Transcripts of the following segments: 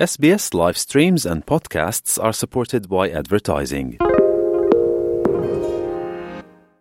SBS live streams and podcasts are supported by advertising.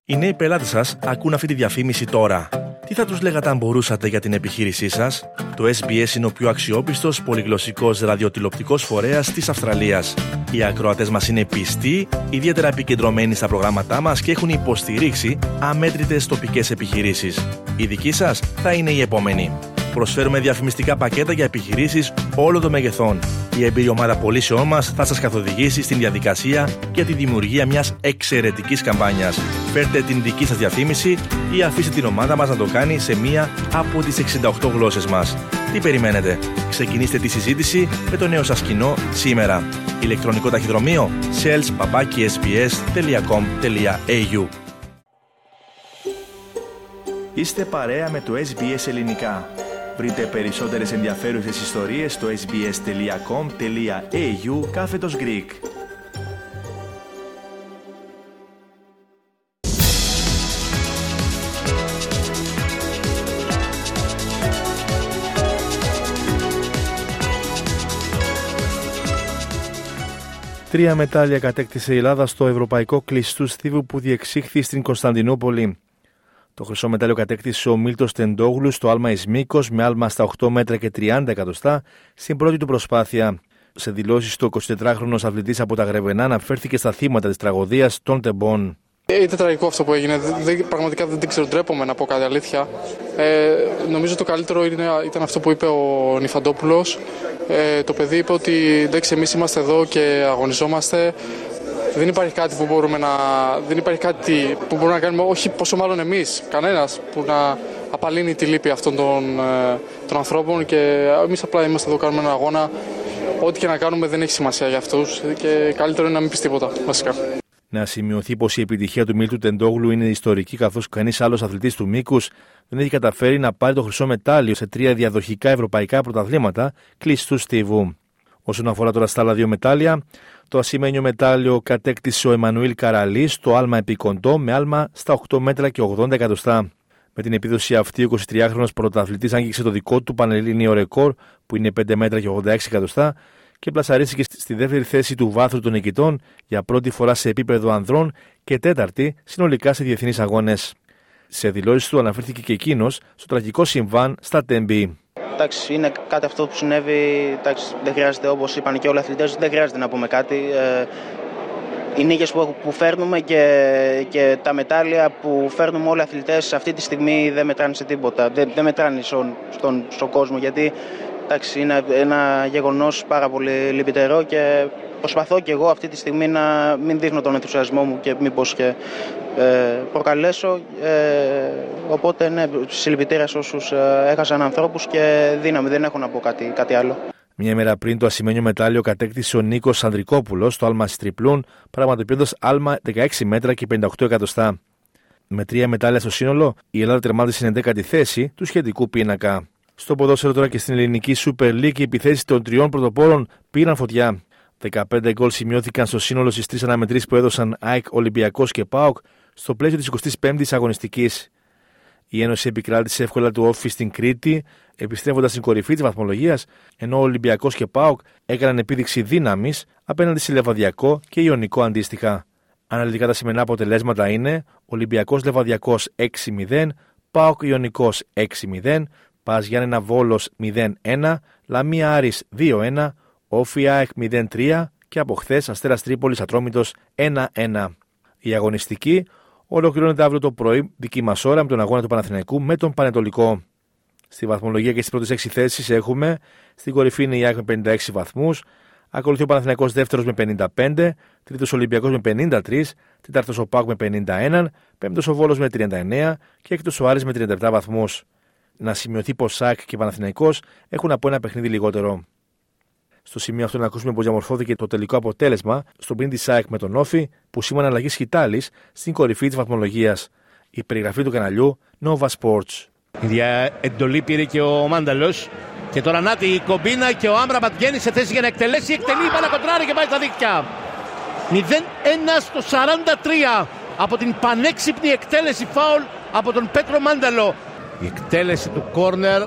Οι νέοι πελάτες σας ακούν αυτή τη διαφήμιση τώρα. Τι θα τους λέγατε αν μπορούσατε για την επιχείρησή σας, Το SBS είναι ο πιο αξιόπιστος πολυγλωσσικός ραδιοτηλεοπτικός φορέας της Αυστραλίας. Οι ακροατές μας είναι πιστοί, ιδιαίτερα επικεντρωμένοι στα προγράμματά μας και έχουν υποστηρίξει αμέτρητες τοπικές επιχειρήσεις. Η δική σας θα είναι η επόμενη. Προσφέρουμε διαφημιστικά πακέτα για επιχειρήσεις όλων των μεγεθών. Η εμπειρία ομάδα πωλήσεών μας θα σας καθοδηγήσει στην διαδικασία για τη δημιουργία μιας εξαιρετικής καμπάνιας. Φέρτε την δική σας διαφήμιση ή αφήστε την ομάδα μας να το κάνει σε μία από τις 68 γλώσσες μας. Τι περιμένετε, ξεκινήστε τη συζήτηση με το νέο σας κοινό σήμερα. Ηλεκτρονικό ταχυδρομείο sales.sbs.com.au Είστε παρέα με το SBS Ελληνικά. Βρείτε περισσότερες ενδιαφέρουσες ιστορίες στο sbs.com.au κάθετος Greek. Τρία μετάλλια κατέκτησε η Ελλάδα στο Ευρωπαϊκό Κλειστού Στίβου που διεξήχθη στην Κωνσταντινούπολη. Το χρυσό μετάλλιο κατέκτησε ο Μίλτος Τεντόγλου στο άλμα Ισμίκος με άλμα στα 8 μέτρα και 30 εκατοστά στην πρώτη του προσπάθεια. Σε δηλώσεις, το 24χρονο αθλητής από τα Γρεβενά αναφέρθηκε στα θύματα της τραγωδίας των τεμπών. Ήταν τραγικό αυτό που έγινε. Δεν, πραγματικά δεν ξέρω, ντρέπομαι να πω κάτι αλήθεια. Ε, νομίζω το καλύτερο είναι, ήταν αυτό που είπε ο Νιφαντόπουλος. Ε, το παιδί είπε ότι εντάξει, εμείς είμαστε εδώ και αγωνιζόμαστε. Δεν υπάρχει κάτι που μπορούμε να, δεν υπάρχει κάτι που μπορούμε να κάνουμε, όχι πόσο μάλλον εμείς, κανένας, που να απαλύνει τη λύπη αυτών των, ε, των ανθρώπων και εμείς απλά είμαστε εδώ, κάνουμε ένα αγώνα. Ό,τι και να κάνουμε δεν έχει σημασία για αυτούς και καλύτερο είναι να μην πεις τίποτα, βασικά. Να σημειωθεί πως η επιτυχία του Μίλτου Τεντόγλου είναι ιστορική, καθώς κανείς άλλος αθλητής του μήκους δεν έχει καταφέρει να πάρει το χρυσό μετάλλιο σε τρία διαδοχικά ευρωπαϊκά πρωταθλήματα κλειστού στίβου. Όσον αφορά τώρα στα άλλα δύο μετάλλια, το ασημένιο μετάλλιο κατέκτησε ο Εμμανουήλ Καραλή στο άλμα επικοντό με άλμα στα 8 μέτρα και 80 εκατοστά. Με την επίδοση αυτή, ο 23χρονο πρωταθλητής άγγιξε το δικό του πανελλήνιο ρεκόρ που είναι 5 μέτρα και 86 εκατοστά και πλασαρίστηκε στη δεύτερη θέση του βάθρου των νικητών για πρώτη φορά σε επίπεδο ανδρών και τέταρτη συνολικά σε διεθνείς αγώνες. Σε δηλώσεις του αναφέρθηκε και εκείνος στο τραγικό συμβάν στα Τέμπη. Εντάξει, είναι κάτι αυτό που συνέβη. Εντάξει, δεν χρειάζεται, όπως είπαν και όλοι οι αθλητές, δεν χρειάζεται να πούμε κάτι. Ε, οι νίκες που, που φέρνουμε και, και τα μετάλλια που φέρνουμε όλοι οι αθλητές αυτή τη στιγμή δεν μετράνε σε τίποτα. Δεν, δεν μετράνε στον, στον, στον κόσμο γιατί εντάξει, είναι ένα γεγονός πάρα πολύ λυπητερό και προσπαθώ και εγώ αυτή τη στιγμή να μην δείχνω τον ενθουσιασμό μου και μήπως και ε, προκαλέσω. Ε, οπότε ναι, συλληπιτήρια σε όσους ε, έχασαν ανθρώπους και δύναμη, δεν έχω να πω κάτι, κάτι άλλο. Μια μέρα πριν το ασημένιο μετάλλιο κατέκτησε ο Νίκος Ανδρικόπουλος στο άλμα τριπλούν, πραγματοποιώντας άλμα 16 μέτρα και 58 εκατοστά. Με τρία μετάλλια στο σύνολο, η Ελλάδα τερμάτισε στην 11η θέση του σχετικού πίνακα. Στο ποδόσφαιρο τώρα και στην ελληνική Super League, οι επιθέσεις των τριών πρωτοπόρων πήραν φωτιά. 15 γκολ σημειώθηκαν στο σύνολο στις τρεις αναμετρήσεις που έδωσαν ΑΕΚ, Ολυμπιακός και ΠΑΟΚ στο πλαίσιο της 25η αγωνιστικής. Η Ένωση επικράτησε εύκολα του όφη στην Κρήτη, επιστρέφοντας στην κορυφή της βαθμολογίας, ενώ ο Ολυμπιακός και ΠΑΟΚ έκαναν επίδειξη δύναμης απέναντι σε Λεβαδιακό και Ιωνικό αντίστοιχα. Αναλυτικά τα σημερινά αποτελέσματα είναι Ολυμπιακός Λεβαδιακός 6-0, ΠΑΟΚ Ιωνικός 6-0, Πα Γιάννενα Βόλος 0-1, Λαμία Άρης 2-1, Όφη ΑΕΚ 0-3 και από χθες Αστέρας Τρίπολης Ατρόμητος 1-1. Η αγωνιστική ολοκληρώνεται αύριο το πρωί, δική μας ώρα, με τον αγώνα του Παναθηναϊκού με τον Πανετολικό. Στη βαθμολογία και στις πρώτες 6 θέσεις έχουμε στην κορυφή είναι η ΑΕΚ με 56 βαθμούς, ακολουθεί ο Παναθηναϊκός δεύτερος με 55, τρίτος Ολυμπιακός με 53, τέταρτο ο ΠΑΚ με 51, πέμπτος ο Βόλος με 39 και έκτος ο Άρης με 37 βαθμούς. Να σημειωθεί πως ΣΑΚ και Παναθηναϊκός έχουν από ένα παιχνίδι λιγότερο. Στο σημείο αυτό να ακούσουμε πώς διαμορφώθηκε το τελικό αποτέλεσμα στον πριν τη ΣΑΕΚ με τον Όφη, που σήμανε αλλαγής σκητάλη στην κορυφή της βαθμολογίας. Η περιγραφή του καναλιού Nova Sports. Η εντολή πήρε και ο Μάνταλος. Και τώρα να η κομπίνα και ο Άμραμπατ βγαίνει σε θέση για να εκτελέσει. Εκτελεί, η μπάλα και πάει στα δίκτυα. 0-1 στο 43 από την πανέξυπνη εκτέλεση φάουλ από τον Πέτρο Μάνταλο. Η εκτέλεση του κόρνερ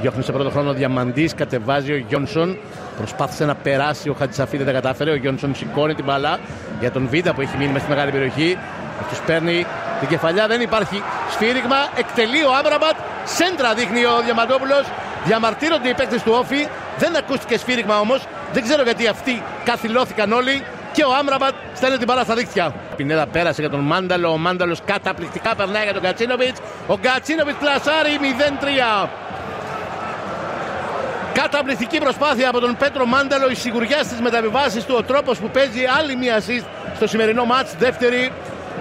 Διώχνει σε πρώτο χρόνο διαμαντής, κατεβάζει ο Γιόνσον. Προσπάθησε να περάσει ο Χατζησαφή, δεν τα κατάφερε. Ο Γιόνσον σηκώνει την μπαλά για τον Βίντα που έχει μείνει μέσα στη μεγάλη περιοχή. Αυτός παίρνει την κεφαλιά, δεν υπάρχει σφύριγμα. Εκτελεί ο Άμπραμπατ. Σέντρα δείχνει ο Διαμαντόπουλος. Διαμαρτύρονται οι παίκτες του Όφη. Δεν ακούστηκε σφύριγμα όμως. Δεν ξέρω γιατί αυτοί καθυλώθηκαν όλοι. Και ο Άμραμπατ στέλνει την μπάλα στα δίκτυα. Πινέδα πέρασε για τον Μάνταλο. Ο Μάνταλος καταπληκτικά περνάει για τον Κατσίνοβιτς. Ο Κατσίνοβιτς πλασάρει 0-3. Καταπληκτική προσπάθεια από τον Πέτρο Μάνταλο. Η σιγουριά στι μεταβιβάσεις του. Ο τρόπος που παίζει άλλη μία assist στο σημερινό μάτς. Δεύτερη.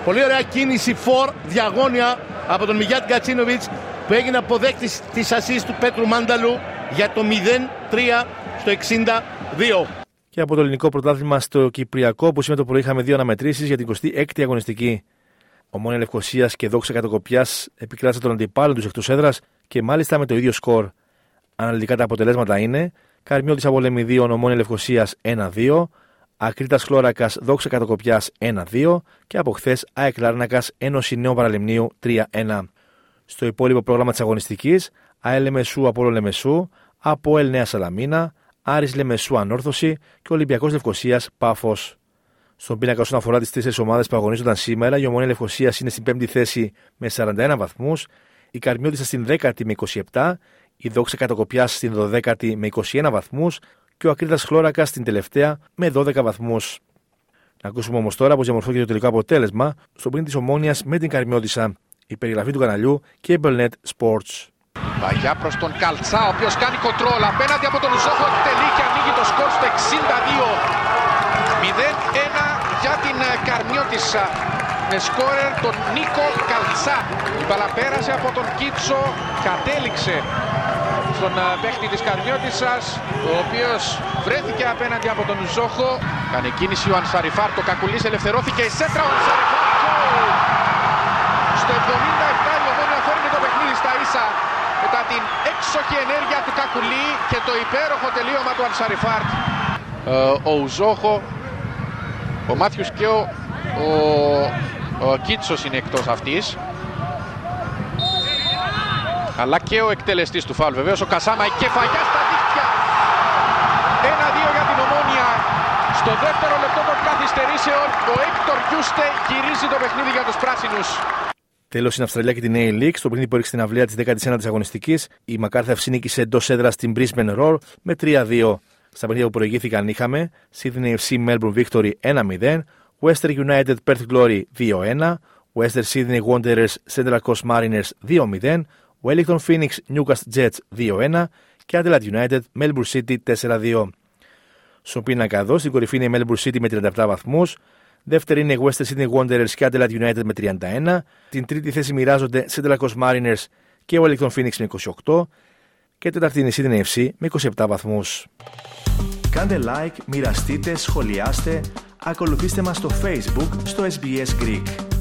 Πολύ ωραία κίνηση φορ διαγώνια από τον Μιγιάτ Κατσίνοβιτ που έγινε αποδέκτης της assist του Πέτρου Μάνταλου για το 0-3 στο 62. Και από το ελληνικό πρωτάθλημα στο Κυπριακό, που σήμερα το πρωί είχαμε δύο αναμετρήσεις για την 26η αγωνιστική. Ο Μόνη Λευκοσίας και Δόξα Κατοκοπιάς επικράτησαν τον αντιπάλων τους εκτός έδρας και μάλιστα με το ίδιο σκορ. Αναλυτικά τα αποτελέσματα είναι Καρμιώτης Απολεμιδίων, Ομόνια Λευκοσίας 1-2, Ακρίτας Χλώρακας Δόξα Κατοκοπιάς 1-2 και από χθες ΑΕΚ Λάρνακας Ένωση Νέου Παραλιμνίου 3-1. Στο υπόλοιπο πρόγραμμα της αγωνιστικής, ΑΕΛ Λεμεσού Απόλο Λεμεσού, από ΕΛ Νέα Σαλαμίνα, Άρης Λεμεσού Ανόρθωση και Ολυμπιακός Λευκοσίας Πάφος. Στον πίνακα όσον αφορά τις τέσσερι ομάδες που αγωνίζονταν σήμερα, η Ομόνια Λευκοσίας είναι στην πέμπτη θέση με 41 βαθμούς, η Καρμιώτησα στην 10η με 27, η Δόξα Κατοκοπιά στην 12η με 21 βαθμούς και ο Ακρίτα Χλώρακα στην τελευταία με 12 βαθμούς. Να ακούσουμε όμως τώρα πώς διαμορφώθηκε το τελικό αποτέλεσμα στον πριν της Ομόνιας με την Καρμιώτησα. Η περιγραφή του καναλιού και Belnet Sports. Παγιά προς τον Καλτσά, ο οποίος κάνει κοντρόλ απέναντι από τον Ζόχο. Εκτελεί και ανοίγει το σκορ στο 62. 0-1 για την ε, Καρμιώτησα με σκόρερ τον Νίκο Καλτσά. Η μπαλά πέρασε από τον Κίτσο, κατέληξε στον ε, παίχτη της Καρμιώτισσας, ο οποίος βρέθηκε απέναντι από τον Ζόχο. Κάνει κίνηση ο Ανσαριφάρ, το Κακουλής ελευθερώθηκε, η σέντρα ο Ανσαριφάρ. Στο 77 η Ομόνια φέρνει το παιχνίδι στα ίσα μετά την έξοχη ενέργεια του Κακουλή και το υπέροχο τελείωμα του Ανσαριφάρτ. Ε, ο Ουζόχο, ο Μάθιους και ο, ο, ο Κίτσος είναι εκτός αυτής. Αλλά και ο εκτελεστής του φάουλ βεβαίως, ο Κασάμα, η κεφαγιά στα δίχτυα. 1-2 για την Ομόνια. Στο δεύτερο λεπτό των καθυστερήσεων, ο Έκτορ Γιούστε γυρίζει το παιχνίδι για τους πράσινους. Τέλος στην Αυστραλία και την A-League, στο παιχνίδι που έριξε την αυλαία της 19η αγωνιστικής, η Μακάρθα FC νίκησε εντός έδρας στην Brisbane Roar με 3-2. Στα παιχνίδια που προηγήθηκαν είχαμε Sydney FC Melbourne Victory 1-0, Western United Perth Glory 2-1, Western Sydney Wanderers Central Coast Mariners 2-0, Wellington Phoenix Newcastle Jets 2-1 και Adelaide United Melbourne City 4-2. Στον πίνακα εδώ, στην κορυφή είναι η Melbourne City με 37 βαθμού, Δεύτερη είναι η Western Sydney Wanderers και Adelaide United με 31. Την τρίτη θέση μοιράζονται Central Coast Mariners και Wellington Phoenix με 28. Και τέταρτη είναι η Sydney FC με 27 βαθμούς. Κάντε like, μοιραστείτε, σχολιάστε, ακολουθήστε μας στο Facebook στο SBS Greek.